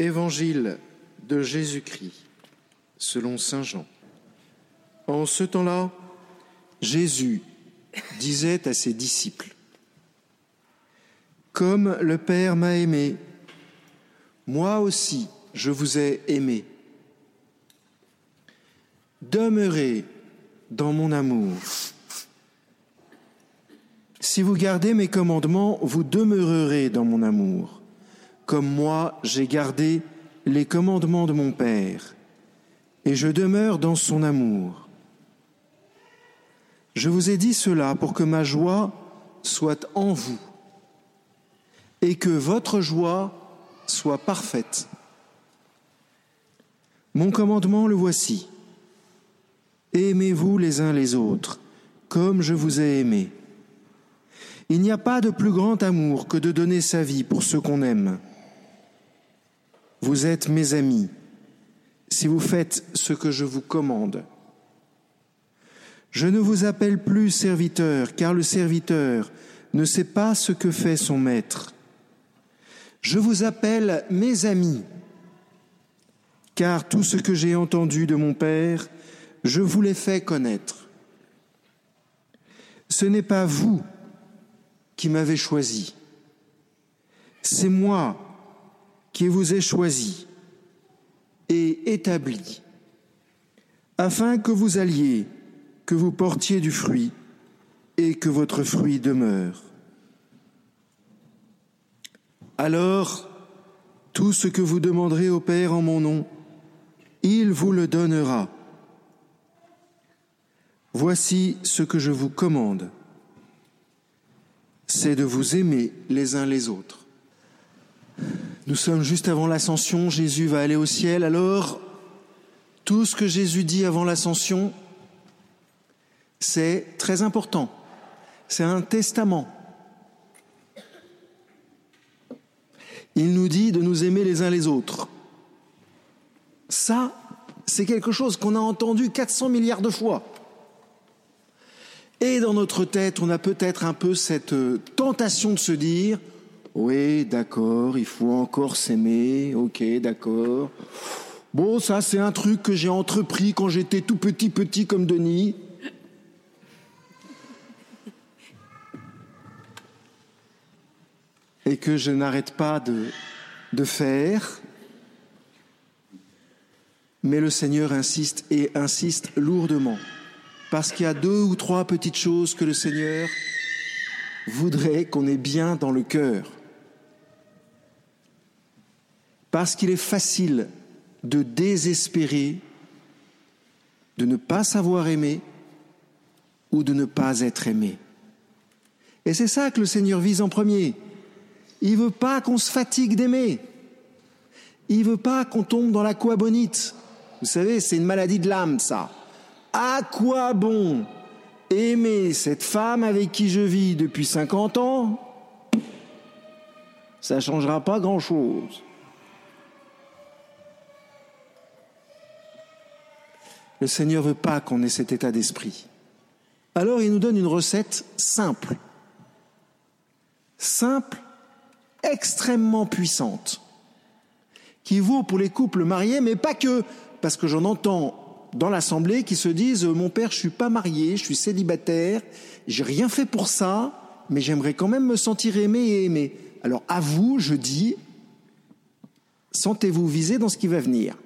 Évangile de Jésus-Christ selon Saint Jean. En ce temps-là, Jésus disait à ses disciples, Comme le Père m'a aimé, moi aussi je vous ai aimé. Demeurez dans mon amour. Si vous gardez mes commandements, vous demeurerez dans mon amour, comme moi j'ai gardé les commandements de mon Père, et je demeure dans son amour. Je vous ai dit cela pour que ma joie soit en vous, et que votre joie soit parfaite. Mon commandement le voici. Aimez-vous les uns les autres, comme je vous ai aimé. Il n'y a pas de plus grand amour que de donner sa vie pour ceux qu'on aime. Vous êtes mes amis si vous faites ce que je vous commande. Je ne vous appelle plus serviteur, car le serviteur ne sait pas ce que fait son maître. Je vous appelle mes amis, car tout ce que j'ai entendu de mon Père, je vous l'ai fait connaître. Ce n'est pas vous qui m'avez choisi. C'est moi qui vous ai choisi et établi, afin que vous alliez, que vous portiez du fruit et que votre fruit demeure. Alors, tout ce que vous demanderez au Père en mon nom, il vous le donnera. Voici ce que je vous commande c'est de vous aimer les uns les autres. Nous sommes juste avant l'ascension, Jésus va aller au ciel, alors tout ce que Jésus dit avant l'ascension, c'est très important. C'est un testament. Il nous dit de nous aimer les uns les autres. Ça, c'est quelque chose qu'on a entendu 400 milliards de fois. Et dans notre tête, on a peut-être un peu cette euh, tentation de se dire, oui, d'accord, il faut encore s'aimer, ok, d'accord. Bon, ça c'est un truc que j'ai entrepris quand j'étais tout petit, petit comme Denis. Et que je n'arrête pas de, faire. Mais le Seigneur insiste et insiste lourdement parce qu'il y a deux ou trois petites choses que le Seigneur voudrait qu'on ait bien dans le cœur. Parce qu'il est facile de désespérer, de ne pas savoir aimer ou de ne pas être aimé. Et c'est ça que le Seigneur vise en premier. Il veut pas qu'on se fatigue d'aimer. Il veut pas qu'on tombe dans la bonite. Vous savez, c'est une maladie de l'âme, ça. À quoi bon aimer cette femme avec qui je vis depuis 50 ans? Ça ne changera pas grand-chose. Le Seigneur veut pas qu'on ait cet état d'esprit. Alors il nous donne une recette simple. Simple, extrêmement puissante, qui vaut pour les couples mariés, mais pas que, parce que j'en entends dans l'assemblée qui se disent mon père, je suis pas marié, je suis célibataire, j'ai rien fait pour ça, mais j'aimerais quand même me sentir aimé et aimé. Alors à vous, je dis, sentez-vous visé dans ce qui va venir.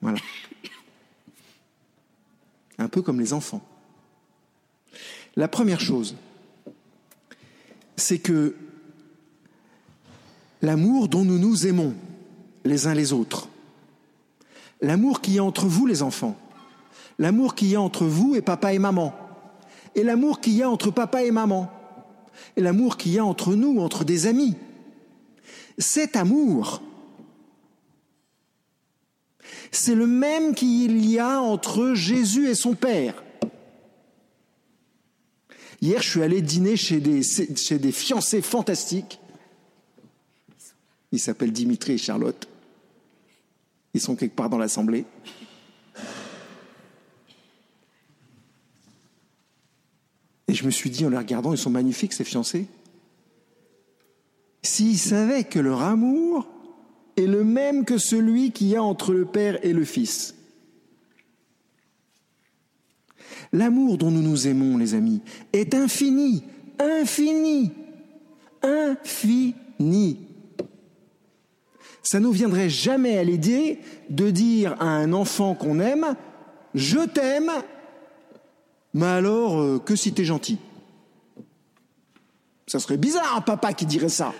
Voilà. Un comme les enfants. La première chose, c'est que l'amour dont nous nous aimons les uns les autres, l'amour qu'il y a entre vous les enfants, l'amour qu'il y a entre vous et papa et maman, et l'amour qu'il y a entre papa et maman, et l'amour qu'il y a entre nous, entre des amis. Cet amour, c'est le même qu'il y a entre Jésus et son Père. Hier, je suis allé dîner chez des, fiancés fantastiques. Ils s'appellent Dimitri et Charlotte. Ils sont quelque part dans l'Assemblée. Et je me suis dit, en les regardant, ils sont magnifiques, ces fiancés. s'ils savaient que leur amour est le même que celui qu'il y a entre le Père et le Fils. L'amour dont nous nous aimons, les amis, est infini, infini, infini. Ça ne nous viendrait jamais à l'idée de dire à un enfant qu'on aime, je t'aime, mais alors euh, que si t'es gentil. Ça serait bizarre un papa qui dirait ça.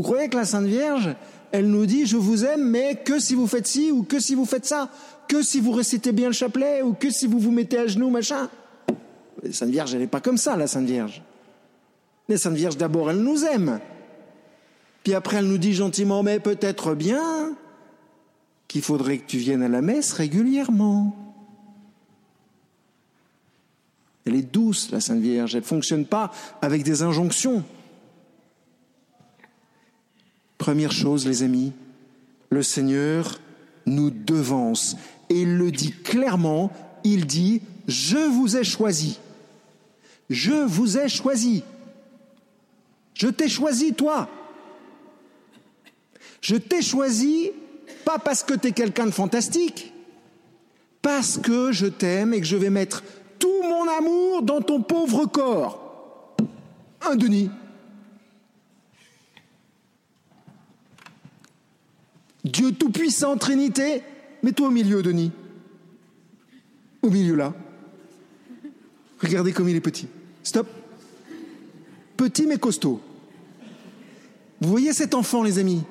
Vous croyez que la Sainte Vierge, elle nous dit je vous aime, mais que si vous faites ci ou que si vous faites ça, que si vous récitez bien le chapelet ou que si vous vous mettez à genoux, machin. La Sainte Vierge, elle n'est pas comme ça, la Sainte Vierge. La Sainte Vierge, d'abord, elle nous aime. Puis après, elle nous dit gentiment, mais peut-être bien qu'il faudrait que tu viennes à la messe régulièrement. Elle est douce, la Sainte Vierge. Elle ne fonctionne pas avec des injonctions. Première chose, les amis, le Seigneur nous devance. Et il le dit clairement, il dit, je vous ai choisi. Je vous ai choisi. Je t'ai choisi, toi. Je t'ai choisi pas parce que tu es quelqu'un de fantastique, parce que je t'aime et que je vais mettre tout mon amour dans ton pauvre corps. Un Denis. Dieu Tout-Puissant, Trinité, mets-toi au milieu, Denis. Au milieu là. Regardez comme il est petit. Stop. Petit mais costaud. Vous voyez cet enfant, les amis?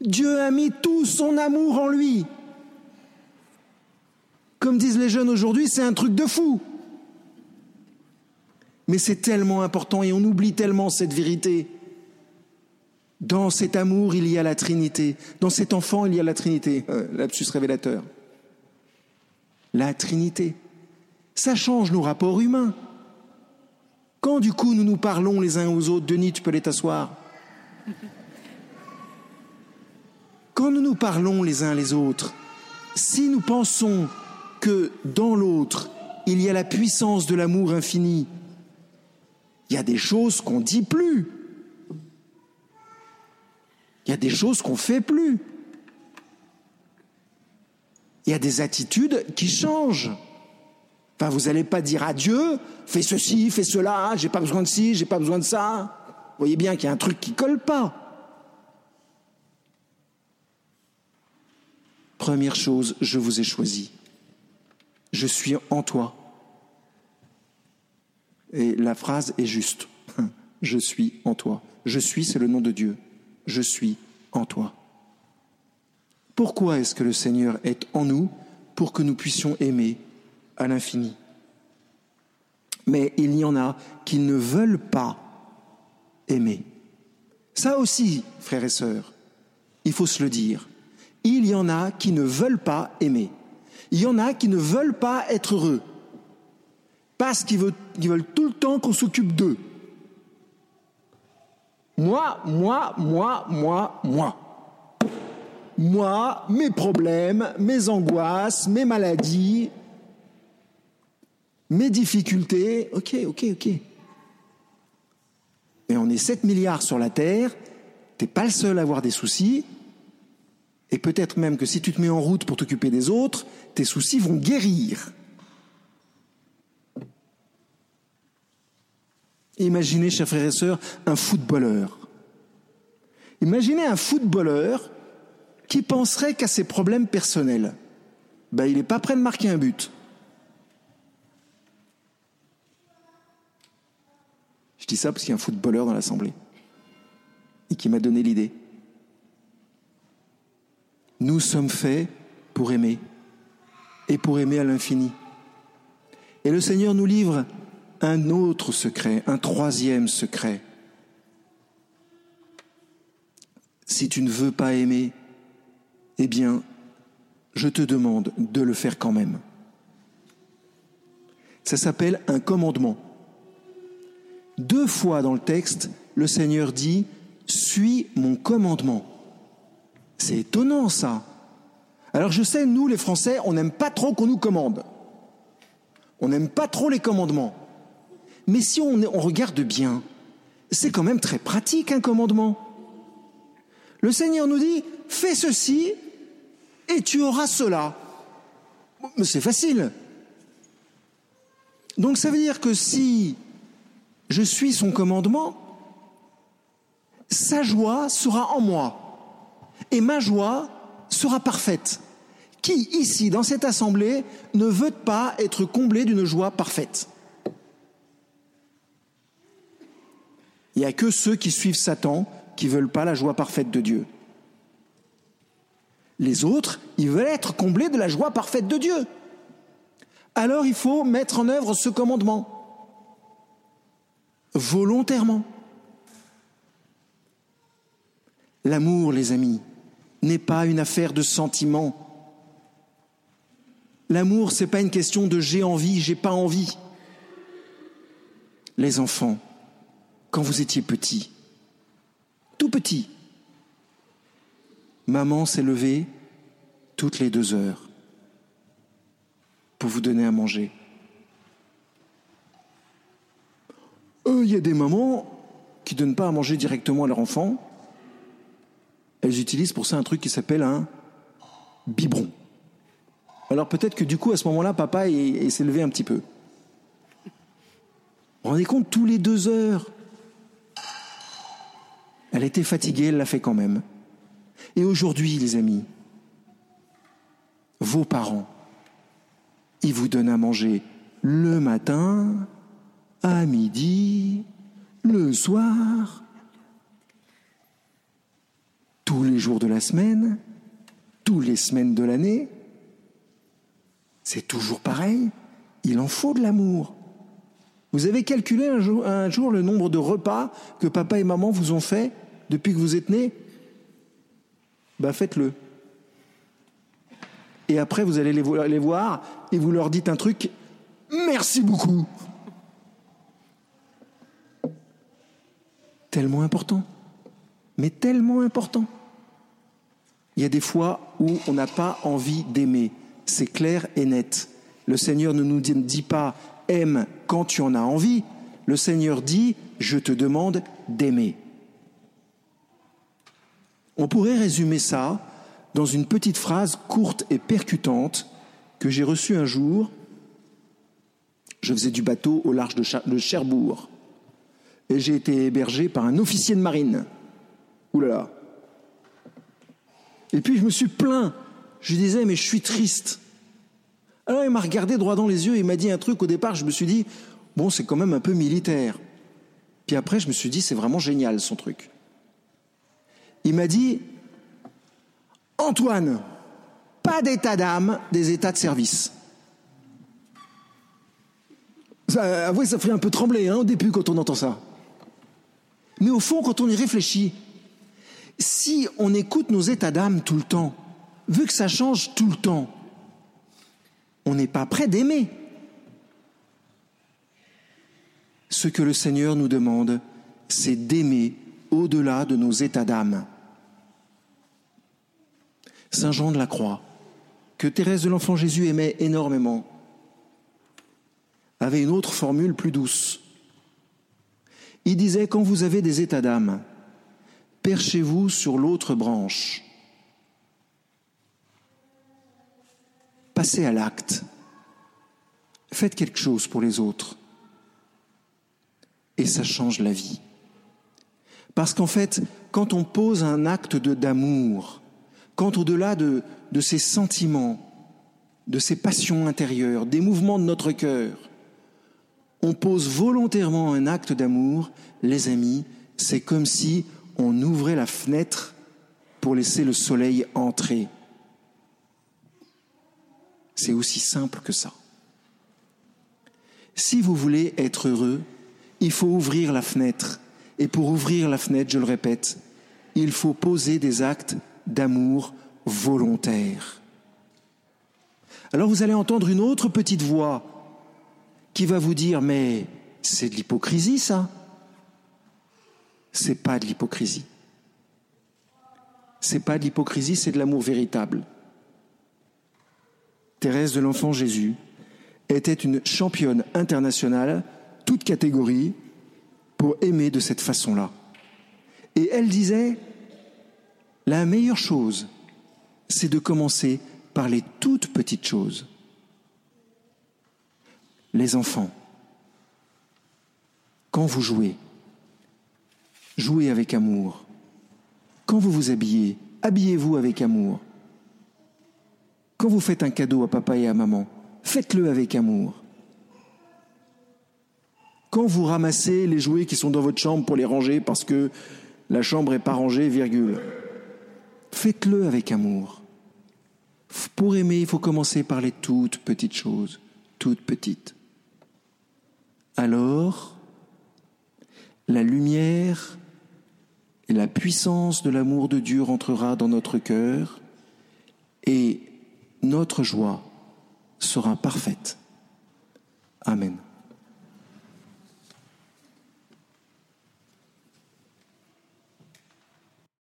Dieu a mis tout son amour en lui. Comme disent les jeunes aujourd'hui, c'est un truc de fou. Mais c'est tellement important et on oublie tellement cette vérité. Dans cet amour, il y a la Trinité. Dans cet enfant, il y a la Trinité. Euh, L'absus révélateur. La Trinité. Ça change nos rapports humains. Quand du coup nous nous parlons les uns aux autres, Denis, tu peux aller t'asseoir. Quand nous nous parlons les uns les autres, si nous pensons que dans l'autre, il y a la puissance de l'amour infini, il y a des choses qu'on dit plus. Il y a des choses qu'on fait plus. Il y a des attitudes qui changent. Enfin, vous n'allez pas dire à Dieu, fais ceci, fais cela, j'ai pas besoin de ci, j'ai pas besoin de ça. Vous voyez bien qu'il y a un truc qui colle pas. Première chose, je vous ai choisi. Je suis en toi. Et la phrase est juste. Je suis en toi. Je suis, c'est le nom de Dieu. Je suis en toi. Pourquoi est-ce que le Seigneur est en nous Pour que nous puissions aimer à l'infini? Mais il y en a qui ne veulent pas aimer. Ça aussi, frères et sœurs, il faut se le dire il y en a qui ne veulent pas aimer. Il y en a qui ne veulent pas être heureux. Parce qu'ils veulent, tout le temps qu'on s'occupe d'eux. Moi, moi, moi, moi, moi. Moi, mes problèmes, mes angoisses, mes maladies, mes difficultés. Ok, ok, ok. Mais on est 7 milliards sur la Terre, t'es pas le seul à avoir des soucis, et peut-être même que si tu te mets en route pour t'occuper des autres, tes soucis vont guérir. Imaginez, chers frères et sœurs, un footballeur. Imaginez un footballeur qui penserait qu'à ses problèmes personnels. Ben, il n'est pas prêt de marquer un but. Je dis ça parce qu'il y a un footballeur dans l'Assemblée et qui m'a donné l'idée. Nous sommes faits pour aimer et pour aimer à l'infini. Et le Seigneur nous livre un autre secret, un troisième secret. Si tu ne veux pas aimer, eh bien, je te demande de le faire quand même. Ça s'appelle un commandement. Deux fois dans le texte, le Seigneur dit, Suis mon commandement. C'est étonnant ça. Alors je sais, nous les Français, on n'aime pas trop qu'on nous commande. On n'aime pas trop les commandements. Mais si on, regarde bien, c'est quand même très pratique un commandement. Le Seigneur nous dit, fais ceci et tu auras cela. C'est facile. Donc ça veut dire que si je suis son commandement, sa joie sera en moi et ma joie sera parfaite. Qui ici, dans cette assemblée, ne veut pas être comblé d'une joie parfaite? Il n'y a que ceux qui suivent Satan qui ne veulent pas la joie parfaite de Dieu. Les autres, ils veulent être comblés de la joie parfaite de Dieu. Alors il faut mettre en œuvre ce commandement. Volontairement. L'amour, les amis, n'est pas une affaire de sentiment. L'amour, c'est pas une question de j'ai envie, j'ai pas envie. Les enfants, quand vous étiez petits, tout petit, maman s'est levée toutes les deux heures pour vous donner à manger. Il y a des mamans qui ne donnent pas à manger directement à leur enfant. Elles utilisent pour ça un truc qui s'appelle un biberon. Alors peut-être que du coup, à ce moment-là, papa s'est levé un petit peu. Vous vous rendez compte, tous les deux heures, elle était fatiguée, elle l'a fait quand même. Et aujourd'hui, les amis, vos parents, ils vous donnent à manger le matin, à midi, le soir, tous les jours de la semaine, tous les semaines de l'année. C'est toujours pareil. Il en faut de l'amour. Vous avez calculé un jour, le nombre de repas que papa et maman vous ont fait depuis que vous êtes nés? Ben faites-le. Et après, vous allez les voir et vous leur dites un truc, merci beaucoup. Tellement important. Mais tellement important. Il y a des fois où on n'a pas envie d'aimer. C'est clair et net. Le Seigneur ne nous dit pas aime quand tu en as envie. Le Seigneur dit je te demande d'aimer. On pourrait résumer ça dans une petite phrase courte et percutante que j'ai reçue un jour. Je faisais du bateau au large de Cherbourg et j'ai été hébergé par un officier de marine. Ouh. Et puis je me suis plaint. Je disais, mais je suis triste. Alors il m'a regardé droit dans les yeux et il m'a dit un truc. Au départ, je me suis dit, bon, c'est quand même un peu militaire. Puis après, je me suis dit, c'est vraiment génial son truc. Il m'a dit, Antoine, pas d'état d'âme, des états de service. Ça, avouez, ça fait un peu trembler hein, au début quand on entend ça. Mais au fond, quand on y réfléchit, si on écoute nos états d'âme tout le temps, vu que ça change tout le temps, on n'est pas prêt d'aimer. Ce que le Seigneur nous demande, c'est d'aimer au-delà de nos états d'âme. Saint Jean de la Croix, que Thérèse de l'Enfant Jésus aimait énormément, avait une autre formule plus douce. Il disait, quand vous avez des états d'âme, perchez-vous sur l'autre branche. Passez à l'acte. Faites quelque chose pour les autres. Et ça change la vie. Parce qu'en fait, quand on pose un acte d'amour, quand au-delà de, de ces sentiments, de ces passions intérieures, des mouvements de notre cœur, on pose volontairement un acte d'amour, les amis, c'est comme si on ouvrait la fenêtre pour laisser le soleil entrer. C'est aussi simple que ça. Si vous voulez être heureux, il faut ouvrir la fenêtre. Et pour ouvrir la fenêtre, je le répète, il faut poser des actes d'amour volontaire. Alors vous allez entendre une autre petite voix qui va vous dire mais c'est de l'hypocrisie ça. C'est pas de l'hypocrisie. C'est pas de l'hypocrisie, c'est de l'amour véritable. Thérèse de l'Enfant Jésus était une championne internationale, toute catégorie, pour aimer de cette façon-là. Et elle disait, la meilleure chose, c'est de commencer par les toutes petites choses. Les enfants, quand vous jouez, jouez avec amour. Quand vous vous habillez, habillez-vous avec amour. Quand vous faites un cadeau à papa et à maman, faites-le avec amour. Quand vous ramassez les jouets qui sont dans votre chambre pour les ranger parce que la chambre n'est pas rangée, virgule, faites-le avec amour. Pour aimer, il faut commencer par les toutes petites choses, toutes petites. Alors, la lumière et la puissance de l'amour de Dieu rentrera dans notre cœur et notre joie sera parfaite. Amen.